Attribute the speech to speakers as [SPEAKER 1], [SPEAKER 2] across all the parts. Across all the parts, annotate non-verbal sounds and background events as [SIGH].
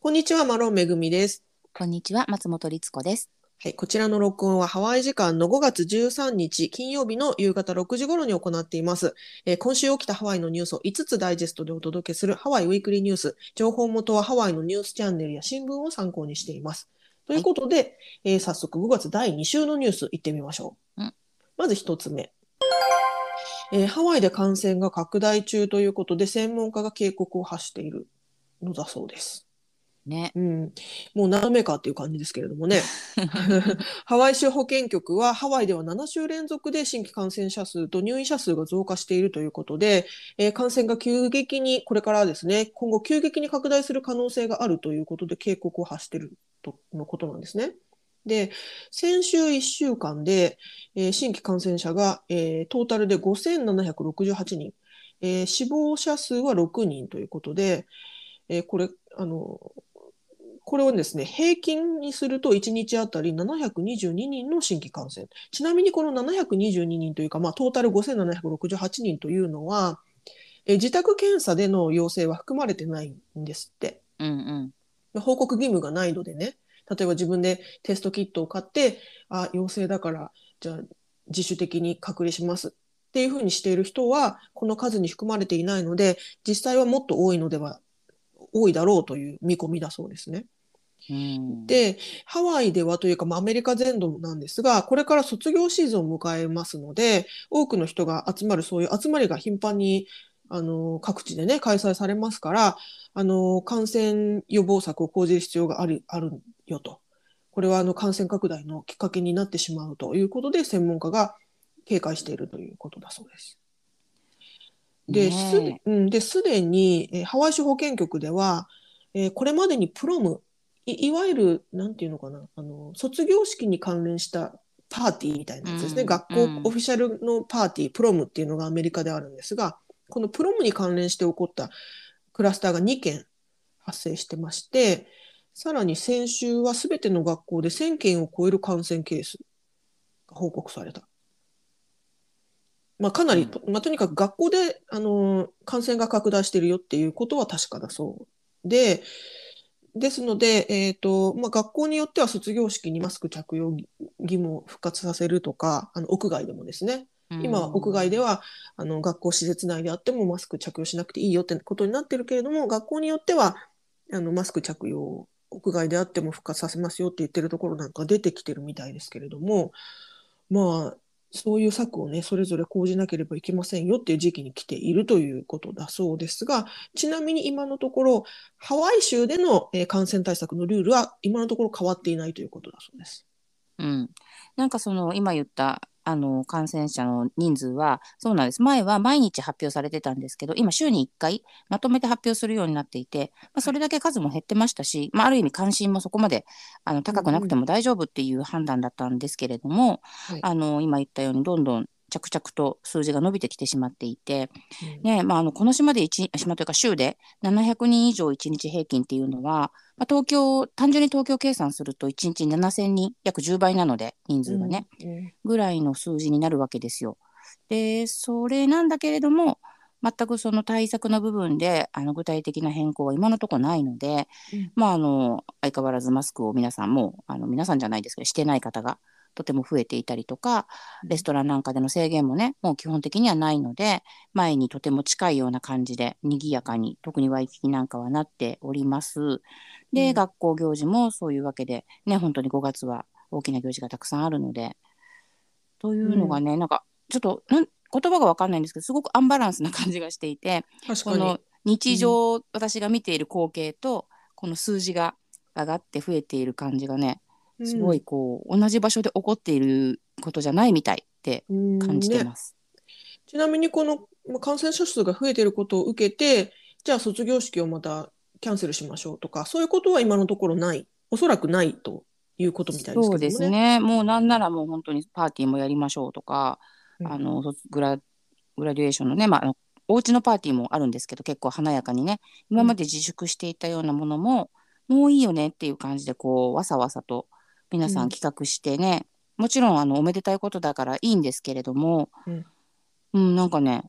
[SPEAKER 1] こんにちは、マロンめぐみです。
[SPEAKER 2] こんにちは、松本律子です。
[SPEAKER 1] はい、こちらの録音はハワイ時間の5月13日金曜日の夕方6時頃に行っています。えー今週起きたハワイのニュースを5つダイジェストでお届けするハワイウィークリーニュース。情報元はハワイのニュースチャンネルや新聞を参考にしています。ということで、えー早速5月第2週のニュース行ってみましょう。
[SPEAKER 2] うん
[SPEAKER 1] まず1つ目。えーハワイで感染が拡大中ということで専門家が警告を発しているのだそうです。
[SPEAKER 2] ね。
[SPEAKER 1] うん、もう何度目かっていう感じですけれどもね。[LAUGHS] ハワイ州保健局はハワイでは7週連続で新規感染者数と入院者数が増加しているということで、えー感染が急激にこれからですね今後急激に拡大する可能性があるということで警告を発しているとのことなんですね。で先週1週間で、えー新規感染者が、えートータルで5768人、えー死亡者数は6人ということで、えーこれあのこれをですね、平均にすると1日あたり722人の新規感染。ちなみにこの722人というか、まあ、トータル5768人というのは、え自宅検査での陽性は含まれてないんですって。
[SPEAKER 2] うんうん。
[SPEAKER 1] 報告義務がないのでね、例えば自分でテストキットを買って、あ、陽性だから、じゃあ自主的に隔離しますっていうふうにしている人は、この数に含まれていないので、実際はもっと多いのでは、多いだろうという見込みだそうですね。
[SPEAKER 2] うん、
[SPEAKER 1] で、ハワイではというか、まあ、アメリカ全土なんですが、これから卒業シーズンを迎えますので、多くの人が集まる、そういう集まりが頻繁にあの各地でね、開催されますから、あの感染予防策を講じる必要があるあるよと。これはあの感染拡大のきっかけになってしまうということで、専門家が警戒しているということだそうです。で、すでうん、ですでに、えーハワイ州保健局では、えーこれまでにプロム、いいわゆる、なんていうのかな、あの、卒業式に関連したパーティーみたいなやつですね。
[SPEAKER 2] うん
[SPEAKER 1] 学校
[SPEAKER 2] うん
[SPEAKER 1] オフィシャルのパーティー、プロムっていうのがアメリカであるんですが、このプロムに関連して起こったクラスターが2件発生してまして、さらに先週はすべての学校で1000件を超える感染ケースが報告された。まあ、かなり、まあ、とにかく学校で、あの感染が拡大しているよっていうことは確かだそうで、ですので、えーとまあ、学校によっては卒業式にマスク着用義務を復活させるとか、あの屋外でもですね、今は屋外ではあの学校施設内であってもマスク着用しなくていいよってことになってるけれども、学校によってはあのマスク着用を屋外であっても復活させますよって言ってるところなんか出てきてるみたいですけれども、まあ、そういう策をね、それぞれ講じなければいけませんよっていう時期に来ているということだそうですが、ちなみに今のところ、ハワイ州での、感染対策のルールは今のところ変わっていないということだそうです。
[SPEAKER 2] うん、なんかその今言ったあの感染者の人数はそうなんです。前は毎日発表されてたんですけど今週に1回まとめて発表するようになっていて、まあ、それだけ数も減ってましたし、まあ、ある意味関心もそこまであの高くなくても大丈夫っていう判断だったんですけれども、
[SPEAKER 1] はい。
[SPEAKER 2] あの今言ったようにどんどん着々と数字が伸びてきてしまっていて、
[SPEAKER 1] うん。
[SPEAKER 2] ねまあ、あのこの島で一島というか州で700人以上1日平均っていうのは、まあ、東京単純に東京計算すると1日7000人約10倍なので人数がね、
[SPEAKER 1] うん。
[SPEAKER 2] ぐらいの数字になるわけですよ。でそれなんだけれども全くその対策の部分であの具体的な変更は今のところないので、
[SPEAKER 1] うん。
[SPEAKER 2] まあ、あの相変わらずマスクを皆さんもあの皆さんじゃないですけどしてない方がとても増えていたりとかレストランなんかでの制限もねもう基本的にはないので前にとても近いような感じで賑やかに特にワイキキなんかはなっております。で、
[SPEAKER 1] うん
[SPEAKER 2] 学校行事もそういうわけでね本当に5月は大きな行事がたくさんあるのでというのがね、なんかちょっとなん言葉が分かんないんですけどすごくアンバランスな感じがしていてこの。日常、私が見ている光景とこの数字が上がって増えている感じがねすごいこう、同じ場所で起こっていることじゃないみたいって
[SPEAKER 1] うん。
[SPEAKER 2] 感じて
[SPEAKER 1] ね。
[SPEAKER 2] ます。
[SPEAKER 1] ちなみにこのまあ感染者数が増えていることを受けて、じゃあ卒業式をまたキャンセルしましょうとか、そういうことは今のところない、おそらくないということみたいですけどもね。
[SPEAKER 2] そうですね。もうなんならもう本当にパーティーもやりましょうとか、
[SPEAKER 1] うん。
[SPEAKER 2] あの卒グラグラデュエーションのね、まあお家のパーティーもあるんですけど結構華やかにね今まで自粛していたようなものも、もういいよねっていう感じでこうわさわさと皆さ
[SPEAKER 1] うん。
[SPEAKER 2] ん企画してね、もちろんあのおめでたいことだからいいんですけれども、
[SPEAKER 1] うん。
[SPEAKER 2] うん、なんかね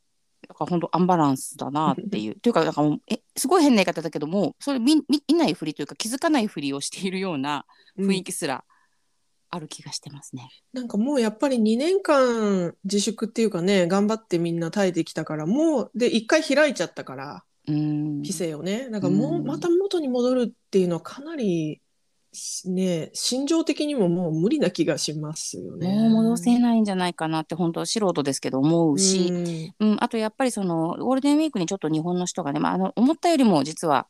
[SPEAKER 2] だから本当アンバランスだなっていう。というかなんかもうえすごい変な言い方だけどもそれ見見見ないふりというか気づかないふりをしているような雰囲気すらある気がしてますね。
[SPEAKER 1] なんかもうやっぱり2年間自粛っていうかね頑張ってみんな耐えてきたからもうで1回開いちゃったから
[SPEAKER 2] うん。
[SPEAKER 1] 規制をね。だからもう
[SPEAKER 2] うん。
[SPEAKER 1] また元に戻るっていうのはかなりね心情的にももう無理な気がしますよね。
[SPEAKER 2] もう戻せないんじゃないかなって本当素人ですけど思うし、
[SPEAKER 1] うん。
[SPEAKER 2] うん、あとやっぱりそのゴールデンウィークにちょっと日本の人がね、まあ、あの思ったよりも実は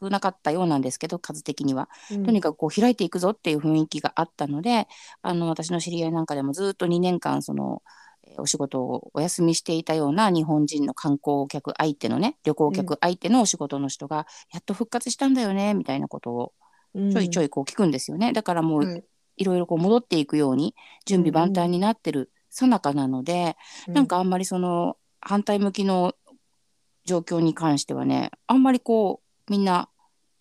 [SPEAKER 2] 少なかったようなんですけど数的には。
[SPEAKER 1] うん。
[SPEAKER 2] とにかくこう開いていくぞっていう雰囲気があったのであの私の知り合いなんかでもずっと2年間そのえーお仕事をお休みしていたような日本人の観光客相手のね旅行客相手のお仕事の人がやっと復活したんだよねみたいなことをちょいちょいこう聞くんですよね。だからもう
[SPEAKER 1] はい
[SPEAKER 2] いろいろこう戻っていくように準備万端になってる最中なので、なんかあんまりその反対向きの状況に関してはねあんまりこうみんな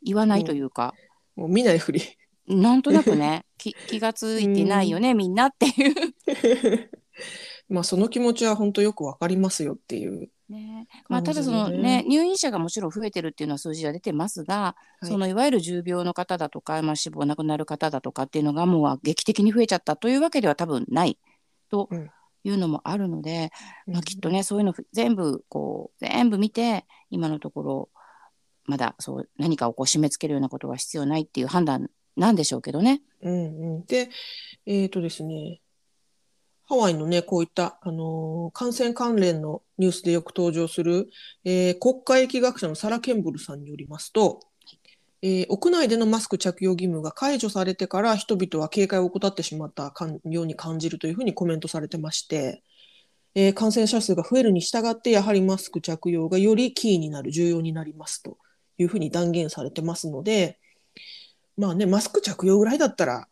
[SPEAKER 2] 言わないというか、
[SPEAKER 1] もう見ないふり。
[SPEAKER 2] なんとなくね [LAUGHS] き気がついてないよね、みんなっていう。[LAUGHS]
[SPEAKER 1] まあその気持ちは本当よくわかりますよっていう。
[SPEAKER 2] ね。まあ、ただそのね入院者がもちろん増えてるっていうのは数字は出てますが、
[SPEAKER 1] はい。
[SPEAKER 2] そのいわゆる重病の方だとか、まあ、死亡亡くなる方だとかっていうのがもう劇的に増えちゃったというわけでは多分ないと
[SPEAKER 1] うん。
[SPEAKER 2] いうのもあるので、まあ、
[SPEAKER 1] うん
[SPEAKER 2] きっとねそういうの全部こう全部見て今のところまだそう何かをこう締め付けるようなことは必要ないっていう判断なんでしょうけどね。
[SPEAKER 1] うんうん、で、えっ、とですね、ハワイのね、こういった、あのー感染関連のニュースでよく登場する、えー国家疫学者のサラ・ケンブルさんによりますと、えー屋内でのマスク着用義務が解除されてから人々は警戒を怠ってしまったかんように感じるというふうにコメントされてまして、えー感染者数が増えるに従ってやはりマスク着用がよりキーになる重要になりますというふうに断言されてますのでまあねマスク着用ぐらいだったら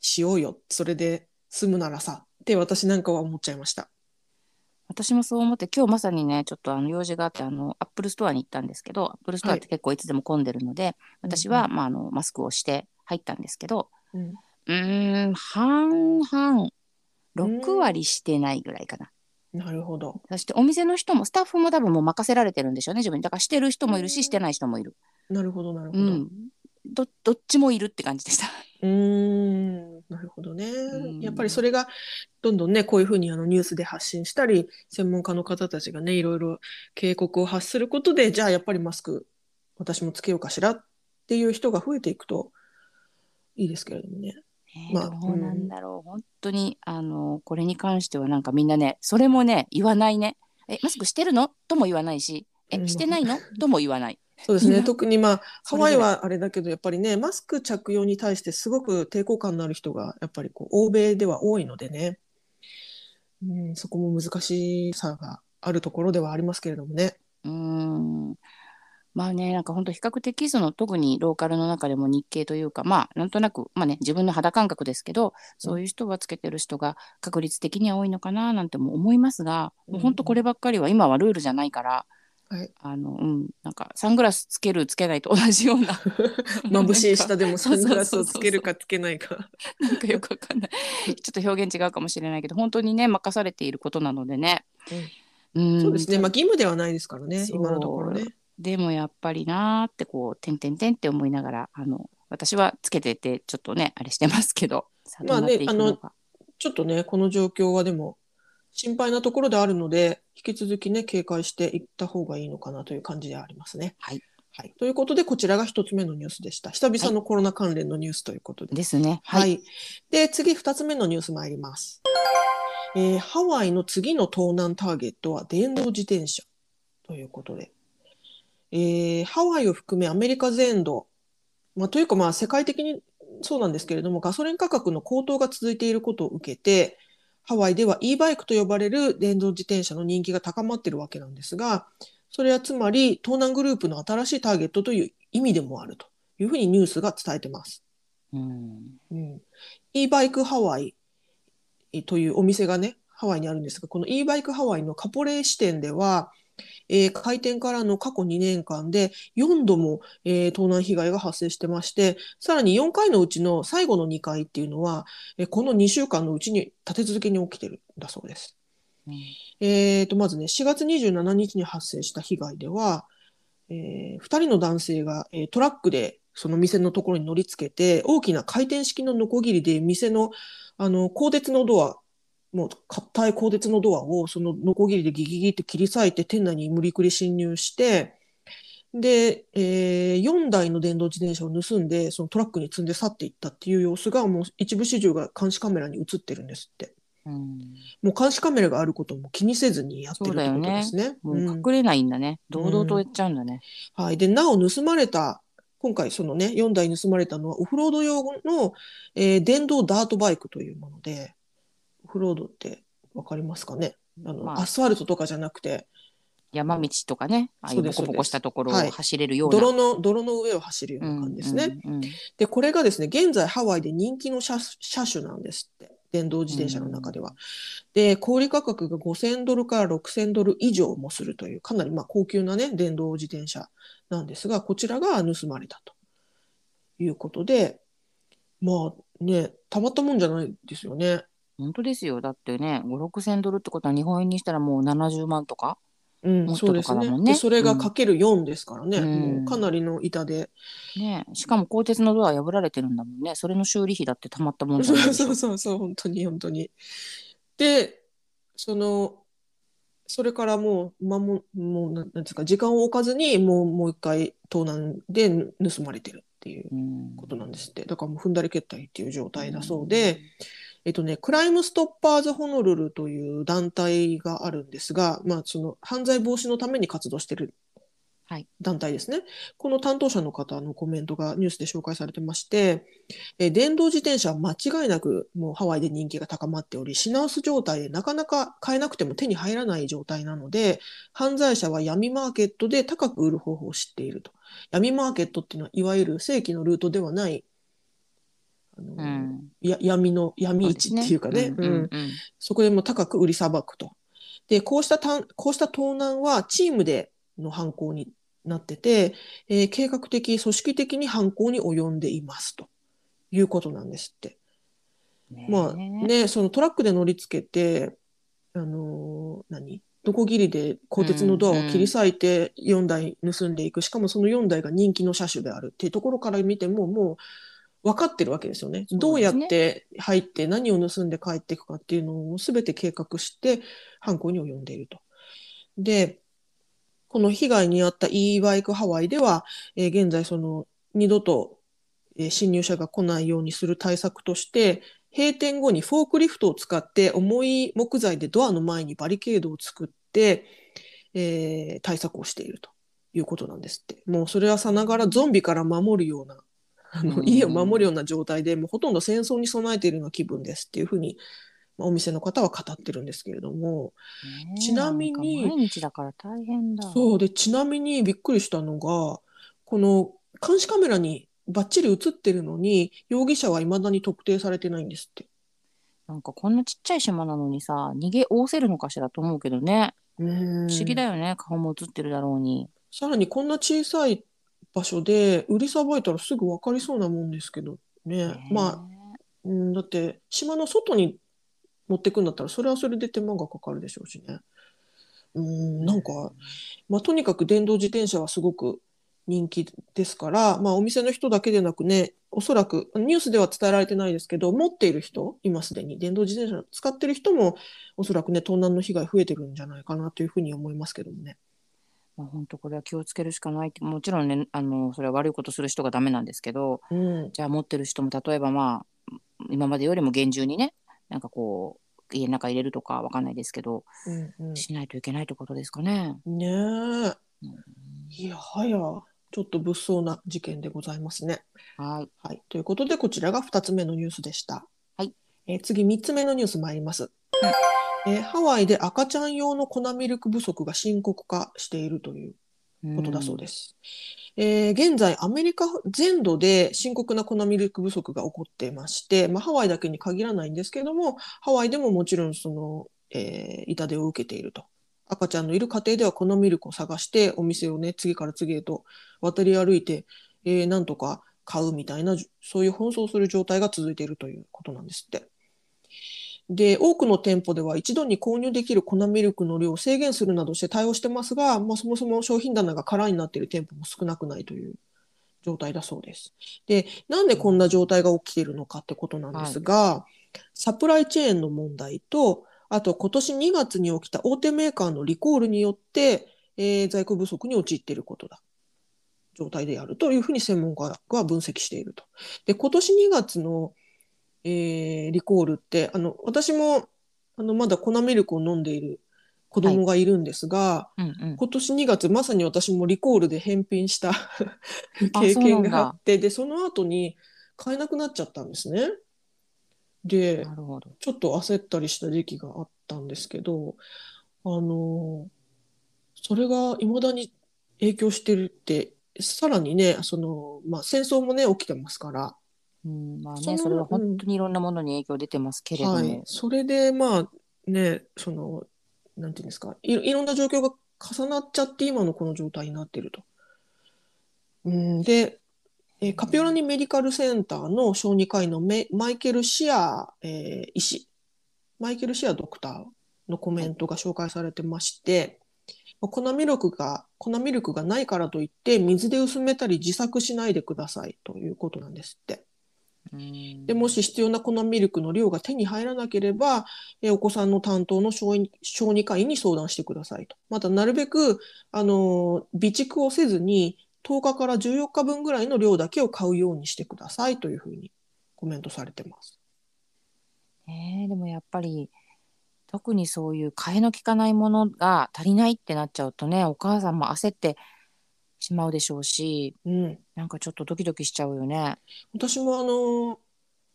[SPEAKER 1] しようよ。それで済むならさって私なんかは思っちゃいました。
[SPEAKER 2] 私もそう思って今日まさにねちょっとあの用事があってあのアップルストアに行ったんですけどアップルストアって結構いつでも混んでるので、私は、まあ、あのマスクをして入ったんですけど
[SPEAKER 1] うん
[SPEAKER 2] うーん半々6割してないぐらいかな。
[SPEAKER 1] なるほど。
[SPEAKER 2] そしてお店の人もスタッフも多分もう任せられてるんでしょうね自分にだからしてる人もいるし、
[SPEAKER 1] うん
[SPEAKER 2] してない人もいる、
[SPEAKER 1] なるほどなるほど。
[SPEAKER 2] うん、どどっちもいるって感じでした。
[SPEAKER 1] うーんなるほどね。
[SPEAKER 2] ん。
[SPEAKER 1] やっぱりそれがどんどんねこういうふうにあのニュースで発信したり専門家の方たちがねいろいろ警告を発することでじゃあやっぱりマスク私もつけようかしらっていう人が増えていくといいですけれどもね。
[SPEAKER 2] ね
[SPEAKER 1] まあ
[SPEAKER 2] どうなんだろう、本当にあのこれに関してはなんかみんなねそれもね言わないね。えマスクしてるの？とも言わないし。
[SPEAKER 1] うん。
[SPEAKER 2] えしてないの？とも言わない
[SPEAKER 1] そうですね。特にまあ、ハワイはあれだけど、やっぱりね、マスク着用に対してすごく抵抗感のある人が、やっぱりこう、欧米では多いのでね、うん、そこも難しさがあるところではありますけれどもね。
[SPEAKER 2] うーん。まあねなんか本当比較的その特にローカルの中でも日系というかまあなんとなくまあね自分の肌感覚ですけどそういう人はつけてる人が確率的には多いのかななんても思いますが、もう本当こればっかりは今はルールじゃないから
[SPEAKER 1] はい。
[SPEAKER 2] あのうんなんかサングラスつけるつけないと同じような [LAUGHS]
[SPEAKER 1] 眩しい下でもサングラスをつけるかつけないか。
[SPEAKER 2] なんかよくわかんない。ちょっと表現違うかもしれないけど、本当にね、任されていることなのでね。うん
[SPEAKER 1] そうですね。まあ、義務ではないですからね、今のところね。
[SPEAKER 2] でもやっぱりなーってこう、てんてんてんって思いながら、あの、私はつけてて、ちょっとね、あれしてますけど、
[SPEAKER 1] まあね
[SPEAKER 2] どうなっていくのか
[SPEAKER 1] ちょっとね、この状況はでも、心配なところであるので、引き続きね、警戒していった方がいいのかなという感じでありますね。
[SPEAKER 2] はい。
[SPEAKER 1] はい。ということで、こちらが一つ目のニュースでした。久々のコロナ関連のニュースということで。
[SPEAKER 2] ですね。
[SPEAKER 1] は。
[SPEAKER 2] はいい。
[SPEAKER 1] で、次、二つ目のニュース参ります。えーハワイの次の盗難ターゲットは電動自転車ということで、えーハワイを含めアメリカ全土、まあ、というかまあ世界的にそうなんですけれども、ガソリン価格の高騰が続いていることを受けて、ハワイでは e バイクと呼ばれる電動自転車の人気が高まっているわけなんですが、それはつまり盗難グループの新しいターゲットという意味でもあるというふうにニュースが伝えてます。
[SPEAKER 2] うん。
[SPEAKER 1] うん、e バイクハワイというお店がね、ハワイにあるんですが、この e バイクハワイのカポレー支店では、えー開店からの過去2年間で4度も、えー盗難被害が発生してまして、さらに4回のうちの最後の2回っていうのは、えーこの2週間のうちに立て続けに起きてるんだそうです。
[SPEAKER 2] うん
[SPEAKER 1] えー、とまずね4月27日に発生した被害では、え2人の男性が、えートラックでその店のところに乗り付けて大きな回転式のノコギリで店のあの鋼鉄のドアもう硬い鋼鉄のドアをそのノコギリでギギギって切り裂いて店内に無理くり侵入してで、え4台の電動自転車を盗んでそのトラックに積んで去っていったっていう様子がもう一部始終が監視カメラに映ってるんですって。
[SPEAKER 2] うん
[SPEAKER 1] もう監視カメラがあることも気にせずにやってるってことですね。
[SPEAKER 2] もう
[SPEAKER 1] うん
[SPEAKER 2] 隠れないんだね。堂々とやっちゃうんだね。
[SPEAKER 1] はい、でなお盗まれた今回そのね4台盗まれたのはオフロード用の、えー電動ダートバイクというものでオフロードって分かりますかね？あの、
[SPEAKER 2] まあ。
[SPEAKER 1] アスファルトとかじゃなくて。
[SPEAKER 2] 山道とかね、ああい
[SPEAKER 1] そううです
[SPEAKER 2] ボコボコしたところを
[SPEAKER 1] はい。
[SPEAKER 2] 走れるような。
[SPEAKER 1] 泥の泥の上を走るような感じですね。
[SPEAKER 2] うんうんうん。
[SPEAKER 1] でこれがですね現在ハワイで人気の車車種なんですって。電動自転車の中では。で小売価格が5000ドルから6000ドル以上もするというかなりまあ高級なね電動自転車なんですがこちらが盗まれたということで。まあねたまったもんじゃないですよね。
[SPEAKER 2] 本当ですよ。だってね、5、6千ドルってことは日本円にしたらもう70万とか。
[SPEAKER 1] うん、そうですね。でそれがかける4ですからね、
[SPEAKER 2] うん。
[SPEAKER 1] もうかなりの板で、
[SPEAKER 2] ねしかも鋼鉄のドア破られてるんだもんね。それの修理費だってたまったもんじ
[SPEAKER 1] そう
[SPEAKER 2] ゃないで
[SPEAKER 1] そうそうそう本当に本当に。でそのそれからもう間ももうなんですか時間を置かずにもうもう一回盗難で盗まれてるっていう
[SPEAKER 2] うん。
[SPEAKER 1] ことなんですって。だからもう踏んだり蹴ったりっていう状態だそうで、えっとね、クライムストッパーズ・ホノルルという団体があるんですが、まあ、その犯罪防止のために活動している
[SPEAKER 2] はい
[SPEAKER 1] 団体ですね。この担当者の方のコメントがニュースで紹介されてまして、えー電動自転車は間違いなくもうハワイで人気が高まっており、品薄状態でなかなか買えなくても手に入らない状態なので、犯罪者は闇マーケットで高く売る方法を知っていると。闇マーケットっていうのは、いわゆる正規のルートではない、あの
[SPEAKER 2] うん。
[SPEAKER 1] や闇の闇市っていうかね、
[SPEAKER 2] そ
[SPEAKER 1] こでも高く売りさばくと。で、こうしたたんこうした盗難はチームでの犯行になってて、えー計画的、組織的に犯行に及んでいますと。いうことなんですって。
[SPEAKER 2] ね
[SPEAKER 1] まあね、そのトラックで乗り付けて、あのー何？ノコギリで鋼鉄のドアを切り裂いて4台盗んでいく、しかもその4台が人気の車種であるっていうところから見ても、もう分かってるわけですよね。
[SPEAKER 2] ね
[SPEAKER 1] どうやって入って何を盗んで帰っていくかっていうのを全て計画して犯行に及んでいると。で、この被害に遭った e バイクハワイでは、えー現在その二度と、えー侵入者が来ないようにする対策として、閉店後にフォークリフトを使って重い木材でドアの前にバリケードを作って、えー対策をしているということなんですって。もうそれはさながらゾンビから守るような、あの
[SPEAKER 2] うん
[SPEAKER 1] 家を守るような状態で、もうほとんど戦争に備えているような気分ですっていうふうに、まあお店の方は語ってるんですけれども、
[SPEAKER 2] ね
[SPEAKER 1] ちなみに
[SPEAKER 2] 毎日だから大変だ。
[SPEAKER 1] そうでちなみにびっくりしたのがこの監視カメラにバッチリ映ってるのに容疑者は未だに特定されてないんですって。
[SPEAKER 2] なんかこんなちっちゃい島なのにさ、逃げおせるのかしらと思うけどね。
[SPEAKER 1] 不思
[SPEAKER 2] 不思議だよね。顔も映ってるだろうに。
[SPEAKER 1] さらにこんな小さい場所で売りさばいたらすぐ分かりそうなもんですけどね。
[SPEAKER 2] ね
[SPEAKER 1] まあ、うん、だって島の外に持ってくんだったらそれはそれで手間がかかるでしょうしね。うん、なんか、まあ、とにかく電動自転車はすごく人気ですから、まあ、お店の人だけでなくね、おそらくニュースでは伝えられてないですけど、持っている人、今すでに電動自転車使ってる人も、おそらくね、盗難の被害増えてるんじゃないかなというふうに思いますけどもね。
[SPEAKER 2] まあ、本当これは気をつけるしかないってもちろんねあのそれは悪いことする人がダメなんですけど
[SPEAKER 1] うん、
[SPEAKER 2] じゃあ持ってる人も例えばまあ今までよりも厳重にねなんかこう家の中入れるとかわかんないですけど
[SPEAKER 1] うん、
[SPEAKER 2] しないといけないってことですかね。
[SPEAKER 1] うん。ねえ。
[SPEAKER 2] うん
[SPEAKER 1] いやはや、ちょっと物騒な事件でございますね。
[SPEAKER 2] はい
[SPEAKER 1] はい。ということで、こちらが2つ目のニュースでした。
[SPEAKER 2] はい。
[SPEAKER 1] えー次、3つ目のニュース参ります。えーハワイで赤ちゃん用の粉ミルク不足が深刻化しているということだそうです。えー現在、アメリカ全土で深刻な粉ミルク不足が起こっていまして、まあ、ハワイだけに限らないんですけれども、ハワイでももちろんその、えー痛手を受けていると。赤ちゃんのいる家庭では粉ミルクを探して、お店をね、次から次へと渡り歩いて、えーなんとか買うみたいな、そういう奔走する状態が続いているということなんですって。で、多くの店舗では一度に購入できる粉ミルクの量を制限するなどして対応してますが、まあ、そもそも商品棚が空になっている店舗も少なくないという状態だそうです。で、なんでこんな状態が起きているのかってことなんですが、サプライチェーンの問題と、あと今年2月に起きた大手メーカーのリコールによって、えー在庫不足に陥っていることだ。状態であるというふうに専門家が分析していると。で、今年2月の、えーリコールって、あの、私も、あの、まだ粉ミルクを飲んでいる子供がいるんですが、
[SPEAKER 2] うんうん。
[SPEAKER 1] 今年2月、まさに私もリコールで返品した
[SPEAKER 2] あ [LAUGHS]
[SPEAKER 1] 経験があって、で、その後に買えなくなっちゃったんですね。で。ちょっと焦ったりした時期があったんですけど、あの、それが未だに影響してるって、さらにね、その、まあ、戦争もね、起きてますから、
[SPEAKER 2] うん、まあね、
[SPEAKER 1] そ
[SPEAKER 2] れは本当にいろんなものに影響出てますけれども。
[SPEAKER 1] はい、それでまあねそのなんていうんですかいろいろんな状況が重なっちゃって今のこの状態になってると。うん、で、えーカピオラニメディカルセンターの小児科医のメマイケル・シアー、えー医師マイケル・シアードクターのコメントが紹介されてまして、まあ粉ミルクが粉ミルクがないからといって水で薄めたり自作しないでくださいということなんですって。
[SPEAKER 2] うん
[SPEAKER 1] でもし必要な粉ミルクの量が手に入らなければ、えお子さんの担当の小児小児科医に相談してくださいと。また、なるべく、あの備蓄をせずに、10日から14日分ぐらいの量だけを買うようにしてくださいというふうにコメントされてます。
[SPEAKER 2] ねえでもやっぱり特にそういう替えの利かないものが足りないってなっちゃうとねお母さんも焦ってしまうでしょうし
[SPEAKER 1] うん。
[SPEAKER 2] なんかちょっとドキドキしちゃうよね。
[SPEAKER 1] 私もあの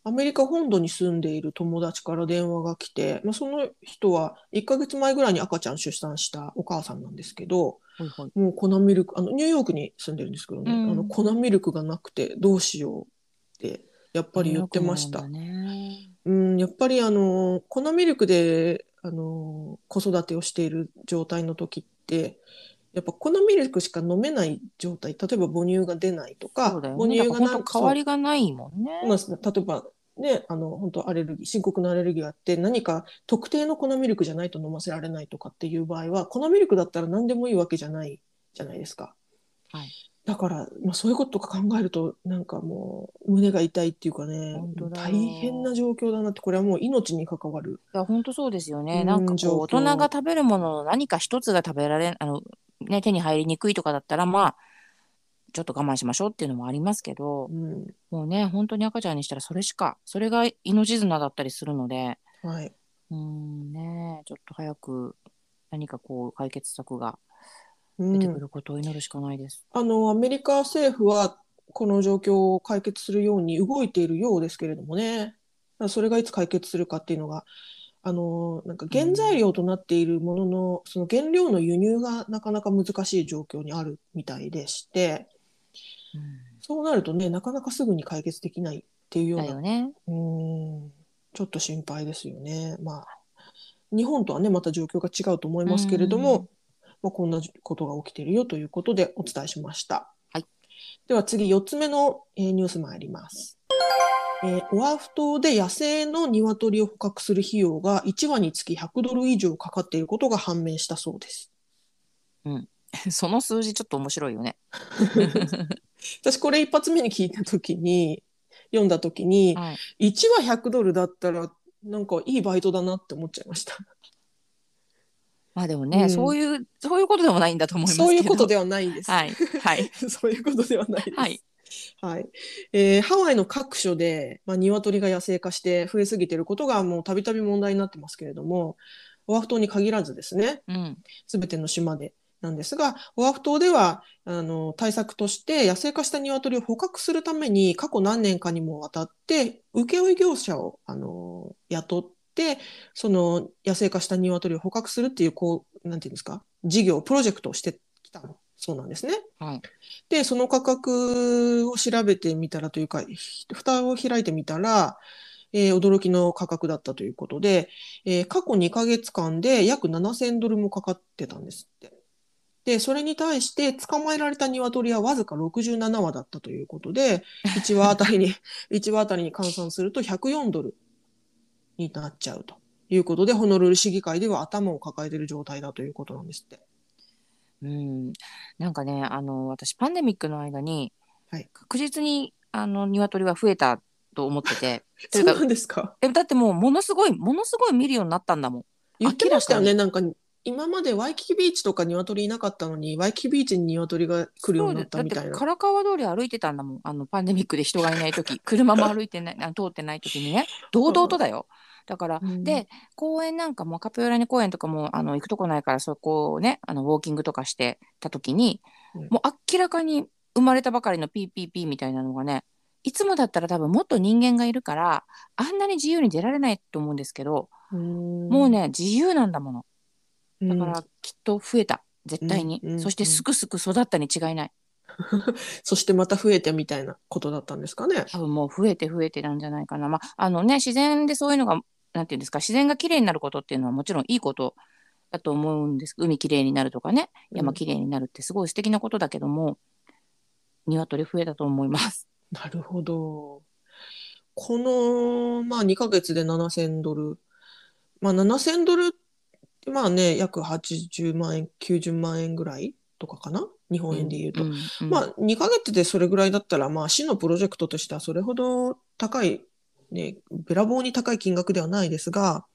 [SPEAKER 1] アメリカ本土に住んでいる友達から電話が来て、まあ、その人は1ヶ月前ぐらいに赤ちゃん出産したお母さんなんですけど、
[SPEAKER 2] ほいほい
[SPEAKER 1] もう粉ミルク、あのニューヨークに住んでるんですけどね、
[SPEAKER 2] うん
[SPEAKER 1] あの粉ミルクがなくてどうしようってやっぱり言ってました。
[SPEAKER 2] んだね
[SPEAKER 1] うん、やっぱりあの粉ミルクであの子育てをしている状態の時ってやっぱ粉ミルクしか飲めない状態例えば母乳が出ないとか
[SPEAKER 2] ね。だから
[SPEAKER 1] 乳がなん
[SPEAKER 2] 本当変わりがないもんね
[SPEAKER 1] 例えばねあの本当アレルギー深刻なアレルギーがあって何か特定の粉ミルクじゃないと飲ませられないとかっていう場合は粉ミルクだったら何でもいいわけじゃないじゃないですか。
[SPEAKER 2] はい
[SPEAKER 1] だから、まあ、そういうこととか考えるとなんかもう胸が痛いっていうかね
[SPEAKER 2] 本当だよ
[SPEAKER 1] 大変な状況だなってこれはもう命に関わる。
[SPEAKER 2] いや本当そうですよね。
[SPEAKER 1] うん
[SPEAKER 2] なんかこう大人が食べるものの何か一つが食べられあのね手に入りにくいとかだったらまあちょっと我慢しましょうっていうのもありますけど
[SPEAKER 1] うん
[SPEAKER 2] もうね本当に赤ちゃんにしたらそれしかそれが命綱だったりするので
[SPEAKER 1] はい、
[SPEAKER 2] うんねちょっと早く何かこう解決策が
[SPEAKER 1] うん、
[SPEAKER 2] 出てくることを祈るしかないです。
[SPEAKER 1] あのアメリカ政府はこの状況を解決するように動いているようですけれどもねそれがいつ解決するかっていうのがあのなんか原材料となっているものの、その原料の輸入がなかなか難しい状況にあるみたいでして
[SPEAKER 2] うん
[SPEAKER 1] そうなるとねなかなかすぐに解決できないっていうような
[SPEAKER 2] ね。
[SPEAKER 1] うーんちょっと心配ですよね。まあ、日本とはね、また状況が違うと思いますけれど
[SPEAKER 2] うん
[SPEAKER 1] も、まあ、こんなことが起きているよということでお伝えしました。
[SPEAKER 2] はい。
[SPEAKER 1] では次、4つ目の、えーニュース参ります。えーオアフ島で野生の鶏を捕獲する費用が1羽につき100ドル以上かかっていることが判明したそうです。[LAUGHS]
[SPEAKER 2] その数字ちょっと面白いよね。[LAUGHS]
[SPEAKER 1] 私、これ一発目に聞いたときに、読んだときに、
[SPEAKER 2] はい。
[SPEAKER 1] 1羽100ドルだったら、なんかいいバイトだなって思っちゃいました。
[SPEAKER 2] まあでもね、
[SPEAKER 1] うん
[SPEAKER 2] そういうそういうことでもないんだと思いますけど。
[SPEAKER 1] そういうことではないんです。
[SPEAKER 2] はいはい [LAUGHS]
[SPEAKER 1] そういうことではないです。
[SPEAKER 2] はい。
[SPEAKER 1] はいえーハワイの各所で、まあ、鶏が野生化して増えすぎていることがもうたびたび問題になってますけれども、オアフ島に限らずですね、
[SPEAKER 2] うん。
[SPEAKER 1] すべての島でなんですが、オアフ島ではあの対策として野生化した鶏を捕獲するために過去何年かにもわたって請負業者をあの雇って、その野生化した鶏を捕獲するっていう、こう、なんていうんですか、事業、プロジェクトをしてきたそうなんですね。
[SPEAKER 2] はい。
[SPEAKER 1] で、その価格を調べてみたらというか、ひ蓋を開いてみたら、えー驚きの価格だったということで、えー過去2ヶ月間で約7000ドルもかかってたんですって。で、それに対して捕まえられた鶏はわずか67羽だったということで、1羽あたりに、[LAUGHS] 1羽あたりに換算すると104ドルになっちゃうということで、ホノルル市議会では頭を抱えている状態だということなんですって。
[SPEAKER 2] うん、なんかねあの私パンデミックの間に、
[SPEAKER 1] はい
[SPEAKER 2] 確実にあの鶏は増えたと思ってて [LAUGHS] と
[SPEAKER 1] そ
[SPEAKER 2] いう
[SPEAKER 1] なんですか
[SPEAKER 2] えだってもうものすごいものすごい見るようになったんだもん。
[SPEAKER 1] 言ってましたよ
[SPEAKER 2] 明
[SPEAKER 1] ね。なんか今までワイキキビーチとか鶏いなかったのに、ワイキキビーチに鶏が来るようになったみたいな。
[SPEAKER 2] 通り歩いてたんだもん。あのパンデミックで人がいない時。[LAUGHS] 車も歩いてないあ通ってない時にね。堂々とだよ。だから、
[SPEAKER 1] うん。
[SPEAKER 2] で公園なんかもカピオラニ公園とかもあの行くとこないからそこをねあのウォーキングとかしてた時に、
[SPEAKER 1] うん。
[SPEAKER 2] もう明らかに生まれたばかりの PPP みたいなのがねいつもだったら多分もっと人間がいるからあんなに自由に出られないと思うんですけど、
[SPEAKER 1] うん。
[SPEAKER 2] もうね自由なんだもの。
[SPEAKER 1] うん、
[SPEAKER 2] だからきっと増えた絶対に、
[SPEAKER 1] うんうん
[SPEAKER 2] そしてすくすく育ったに違いない [LAUGHS]
[SPEAKER 1] そしてまた増えてみたいなことだったんですかね。
[SPEAKER 2] 多分もう増えて増えてなんじゃないかなまああのね自然でそういうのがなんていうんですか自然がきれいになることっていうのはもちろんいいことだと思うんです海きれいになるとかね山きれいになるってすごい素敵なことだけども、鶏増えたと思います。
[SPEAKER 1] なるほど。この、まあ、2ヶ月で7000ドル。まあ、7000ドルって、まあね、約80万円、90万円ぐらいとかかな？日本円で言うと。
[SPEAKER 2] んん
[SPEAKER 1] まあ、2ヶ月でそれぐらいだったら、まあ、市のプロジェクトとしてはそれほど高い、ね、べらぼうに高い金額ではないですが、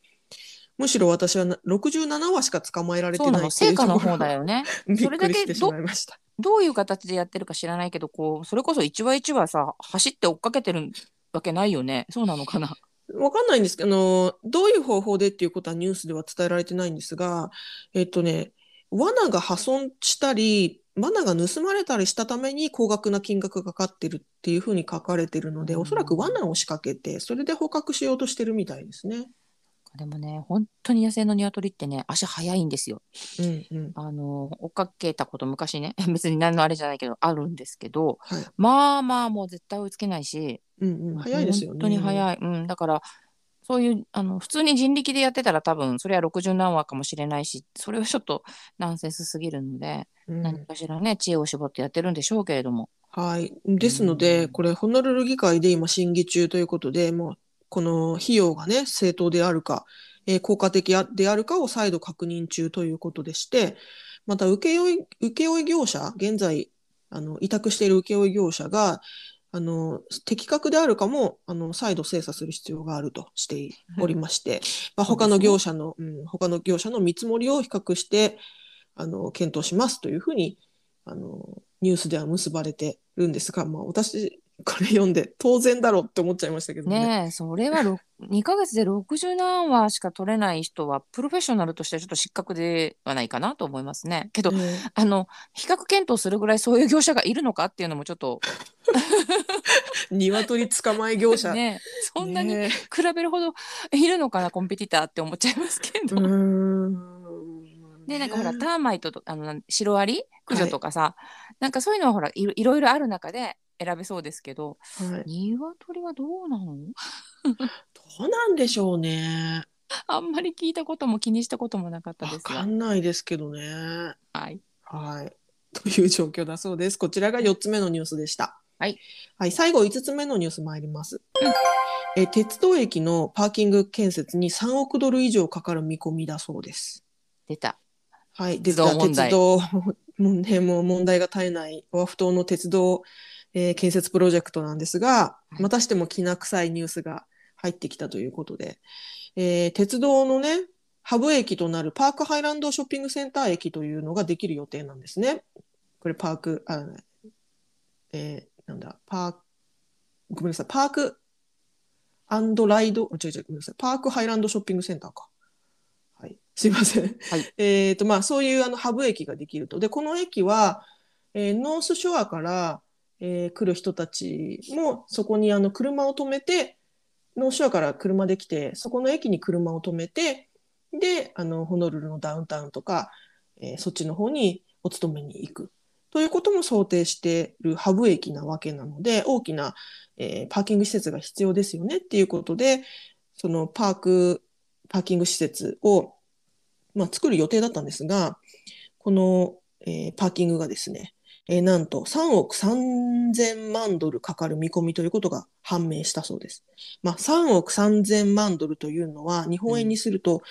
[SPEAKER 1] むしろ私はな67羽しか捕まえられて
[SPEAKER 2] な
[SPEAKER 1] い
[SPEAKER 2] 成果の方だよね。[LAUGHS]
[SPEAKER 1] びっ
[SPEAKER 2] それだけ
[SPEAKER 1] くりしてしまいました。
[SPEAKER 2] どういう形でやってるか知らないけどこうそれこそ一話一話さ走って追っかけてるわけないよねそうなのかな。
[SPEAKER 1] わかんないんですけど、どういう方法でっていうことはニュースでは伝えられてないんですが、えっとね、罠が破損したり、罠が盗まれたりしたために高額な金額がかかってるっていうふうに書かれてるので、おそらく罠を仕掛けて、それで捕獲しようとしてるみたいですね。
[SPEAKER 2] でもね本当に野生の鶏ってね足早いんですよ。
[SPEAKER 1] うんうん。
[SPEAKER 2] あの追っかけたこと昔ね [LAUGHS] 別に何のあれじゃないけどあるんですけど
[SPEAKER 1] はい。
[SPEAKER 2] まあまあもう絶対追いつけないし
[SPEAKER 1] うんうん。早いですよね。
[SPEAKER 2] 本当に早い、うん、だからそういうあの普通に人力でやってたら多分それは60何話かもしれないしそれはちょっとナンセンスすぎるので、
[SPEAKER 1] うん
[SPEAKER 2] 何かしらね知恵を絞ってやってるんでしょうけれども
[SPEAKER 1] はい。ですの
[SPEAKER 2] う
[SPEAKER 1] で、
[SPEAKER 2] ん
[SPEAKER 1] これ、ホノルル議会で今審議中ということで、もう、この費用がね、正当であるか、えー効果的であるかを再度確認中ということでして、また、請負請負業者、現在、あの、委託している請負業者が、あの、的確であるかも、あの、再度精査する必要があるとしておりまして、まあ、他の業者の、うん、他の業者の見積もりを比較して、あの、検討しますというふうに、あの、ニュースでは結ばれてるんですが、まあ、私、これ読んで当然だろうって思っちゃいましたけどね。
[SPEAKER 2] ねえそれはろ2ヶ月で60何話しか取れない人はプロフェッショナルとしてはちょっと失格ではないかなと思いますね。けど、
[SPEAKER 1] ね
[SPEAKER 2] あの比較検討するぐらいそういう業者がいるのかっていうのもちょっと [LAUGHS]
[SPEAKER 1] 鶏捕まえ業者。
[SPEAKER 2] ねそんなに
[SPEAKER 1] ね
[SPEAKER 2] 比べるほどいるのかなコンペティターって思っちゃいますけど。でなんかほらタ
[SPEAKER 1] ね
[SPEAKER 2] ーマイトとあのシロアリ？駆除とかさ、なんかそういうのはほらいろいろある中で選べそうですけど
[SPEAKER 1] はい、
[SPEAKER 2] 鶏はどうなの
[SPEAKER 1] どうなんでしょうね。
[SPEAKER 2] あんまり聞いたことも気にしたこともなかった
[SPEAKER 1] わ
[SPEAKER 2] ですが。
[SPEAKER 1] かんないですけどね。
[SPEAKER 2] はい、
[SPEAKER 1] はい。という状況だそうです。こちらが4つ目のニュースでした。
[SPEAKER 2] はい。
[SPEAKER 1] はい、最後5つ目のニュース参ります。え鉄道駅のパーキング建設に3億ドル以上かかる見込みだそうです。
[SPEAKER 2] 出た。
[SPEAKER 1] はい。
[SPEAKER 2] 鉄道問題
[SPEAKER 1] も問題が絶えないオアフ島の鉄道、えー建設プロジェクトなんですが、
[SPEAKER 2] はい
[SPEAKER 1] またしてもきな臭いニュースが入ってきたということで、えー鉄道のね、ハブ駅となるパークハイランドショッピングセンター駅というのができる予定なんですね。これパーク、あ、えーなんだ、パーク、ごめんなさい、パークアンドライド、違う違う、ごめんなさい、パークハイランドショッピングセンターか。はい。すいません。
[SPEAKER 2] はい
[SPEAKER 1] えっと、まあ、そういうあのハブ駅ができると。で、この駅は、えーノースショアから、えー来る人たちも、そこにあの車を止めて、ノースショアから車で来て、そこの駅に車を止めて、で、あの、ホノルルのダウンタウンとか、えーそっちの方にお勤めに行く。ということも想定しているハブ駅なわけなので、大きな、えーパーキング施設が必要ですよねっていうことで、そのパーク、パーキング施設を、まあ、作る予定だったんですが、この、えーパーキングがですね、えーなんと3億3000万ドルかかる見込みということが判明したそうです。まあ、3億3000万ドルというのは日本円にすると、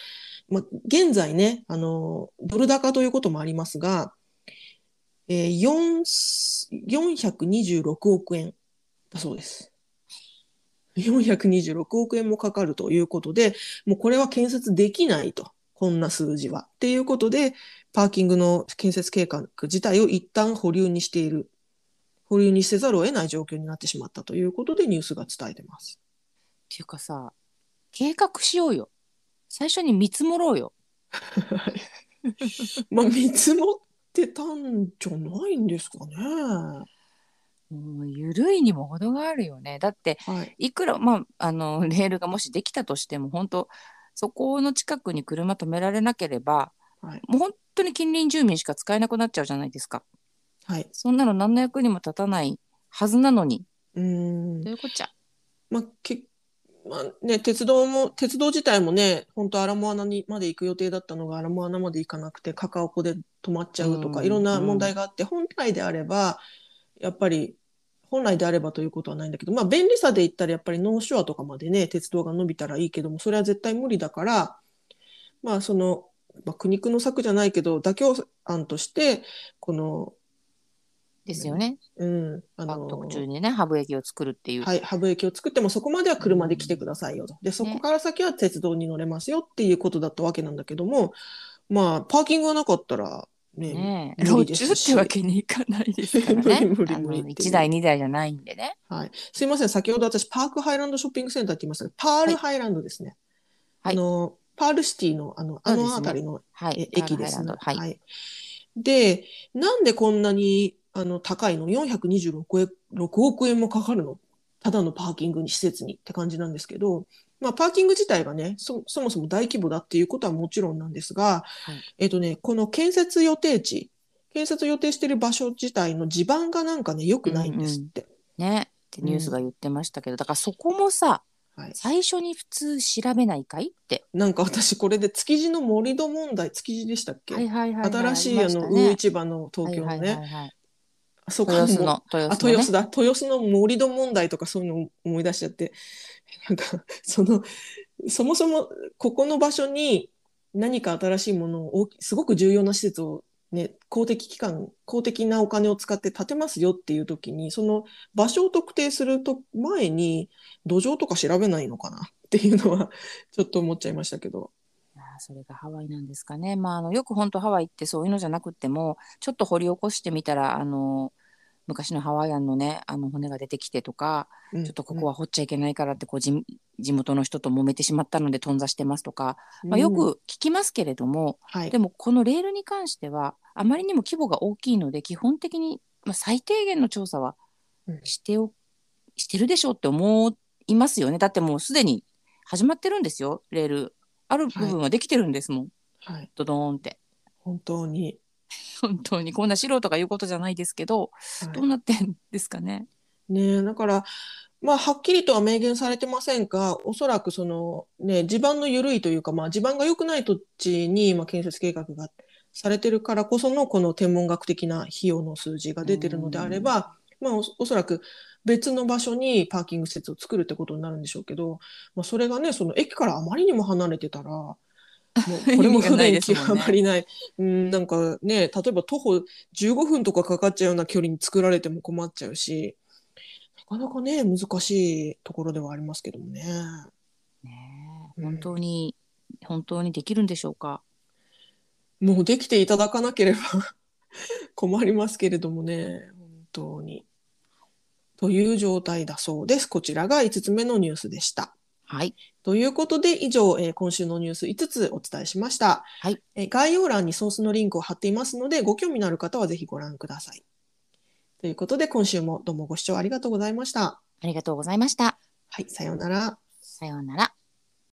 [SPEAKER 1] まあ、現在ね、あのドル高ということもありますが、えー、4 426億円だそうです。426億円もかかるということで、もうこれは建設できないと。こんな数字は。っていうことで、パーキングの建設計画自体を一旦保留にしている。保留にせざるを得ない状況になってしまったということでニュースが伝えてます。
[SPEAKER 2] っていうかさ計画しようよ最初に見積もろうよ [LAUGHS]
[SPEAKER 1] まあ見積もってたんじゃないんですかね。
[SPEAKER 2] もう緩いにも程があるよねだって
[SPEAKER 1] はい。
[SPEAKER 2] いくらまああのレールがもしできたとしても本当そこの近くに車止められなければ
[SPEAKER 1] はい。
[SPEAKER 2] もう本当に近隣住民しか使えなくなっちゃうじゃないですか
[SPEAKER 1] はい。
[SPEAKER 2] そんなの何の役にも立たないはずなのに
[SPEAKER 1] うーん
[SPEAKER 2] どう。いうこっちゃ
[SPEAKER 1] まあ、けまあね、鉄道も、鉄道自体もね、本当アラモアナにまで行く予定だったのが、アラモアナまで行かなくて、カカオ湖で止まっちゃうとか、
[SPEAKER 2] うん
[SPEAKER 1] いろんな問題があって、本来であれば、やっぱり、本来であればということはないんだけど、まあ、便利さで言ったら、やっぱりノーショアとかまでね、鉄道が伸びたらいいけども、それは絶対無理だから、まあ、その、まあ、苦肉の策じゃないけど、妥協案として、この、
[SPEAKER 2] ですよね、
[SPEAKER 1] うん、あの、
[SPEAKER 2] 特注にねハブ駅を作るっていう、
[SPEAKER 1] はい、ハブ駅を作ってもそこまでは車で来てくださいよと。で、そこから先は鉄道に乗れますよっていうことだったわけなんだけども、まあ、パーキングがなかったらね、
[SPEAKER 2] ね路中っ
[SPEAKER 1] て
[SPEAKER 2] わけにいかないですからね。[LAUGHS]
[SPEAKER 1] 無理無理無理っていう。
[SPEAKER 2] 1台2台じゃないんでね。
[SPEAKER 1] はい。すいません、先ほど私、パークハイランドショッピングセンターって言いましたけど、パールハイランドですね。
[SPEAKER 2] はい。
[SPEAKER 1] あの、パールシティの、あの、あの辺りの
[SPEAKER 2] はい
[SPEAKER 1] え駅ですね。
[SPEAKER 2] はい、
[SPEAKER 1] はい。で、なんでこんなにあの高いの ?426 億円6億円もかかるの？ただのパーキングに施設にって感じなんですけど、まあ、パーキング自体がねそ、そもそも大規模だっていうことはもちろんなんですが、
[SPEAKER 2] はい
[SPEAKER 1] えっとね、この建設予定地、建設予定している場所自体の地盤がなんかね、良くないんですって。
[SPEAKER 2] ねってニュースが言ってましたけど、だからそこもさ
[SPEAKER 1] はい、
[SPEAKER 2] 最初に普通調べないかい？って。
[SPEAKER 1] なんか私これで築地の盛り土問題、築地でしたっけ、
[SPEAKER 2] はいはいはい、はい。
[SPEAKER 1] 新しいあの、魚市場の東京のね、
[SPEAKER 2] はいはいはい。はい
[SPEAKER 1] あそこ
[SPEAKER 2] 豊洲
[SPEAKER 1] も
[SPEAKER 2] の豊
[SPEAKER 1] あ、
[SPEAKER 2] 洲の、ね、
[SPEAKER 1] 豊洲だ。豊洲の盛り土問題とかそういうのを思い出しちゃって、なんか、[LAUGHS] その、そもそもここの場所に何か新しいものを、大きすごく重要な施設をね、公的機関、公的なお金を使って建てますよっていう時に、その場所を特定すると前に土壌とか調べないのかな？[LAUGHS] っていうのはちょっと思っちゃいましたけど。
[SPEAKER 2] それがハワイなんですかね。まあ、あのよく本当ハワイってそういうのじゃなくってもちょっと掘り起こしてみたらあの昔のハワイアンのねあの骨が出てきてとか
[SPEAKER 1] うん。
[SPEAKER 2] ちょっとここは掘っちゃいけないからってこう地地元の人と揉めてしまったので頓挫してますとか、まあ、よ、
[SPEAKER 1] うん
[SPEAKER 2] く聞きますけれども、
[SPEAKER 1] はい。
[SPEAKER 2] で。もこのレールに関してはあまりにも規模が大きいので基本的に、まあ、最低限の調査は
[SPEAKER 1] うん。
[SPEAKER 2] しておしてるでしょうって思いますよね。だってもうすでに始まってるんですよ。レール。ある部分はできてるんですもん、
[SPEAKER 1] はい。
[SPEAKER 2] ドドーンって。
[SPEAKER 1] 本当に。[LAUGHS]
[SPEAKER 2] 本当にこんな素人が言うことじゃないですけど、
[SPEAKER 1] はい。
[SPEAKER 2] どうなってんですかね？
[SPEAKER 1] ねえ、だから、まあ、はっきりとは明言されてませんが、おそらくその、ね、地盤の緩いというか、まあ、地盤が良くない土地に、まあ、建設計画がされてるからこその、この天文学的な費用の数字が出てるのであれば、まあ、おおそらく別の場所にパーキング施設を作るってことになるんでしょうけど、まあ、それがね、その駅からあまりにも離れてたら、もう [LAUGHS] これも不便極まりない。うん、なんかね、例えば徒歩15分とかかかっちゃうような距離に作られても困っちゃうし、なかなかね、難しいところではありますけどもね。
[SPEAKER 2] ねえ
[SPEAKER 1] うん
[SPEAKER 2] 本当に、本当にできるんでしょうか？
[SPEAKER 1] もうできていただかなければ [LAUGHS] 困りますけれどもね、本当に。という状態だそうです。こちらが5つ目のニュースでした。
[SPEAKER 2] はい
[SPEAKER 1] ということで、以上、えー今週のニュース5つお伝えしました、
[SPEAKER 2] はい
[SPEAKER 1] えー概要欄にソースのリンクを貼っていますので、ご興味のある方はぜひご覧ください。ということで、今週もどうもご視聴ありがとうございました。
[SPEAKER 2] ありがとうございました
[SPEAKER 1] はい、さようなら。
[SPEAKER 2] さようなら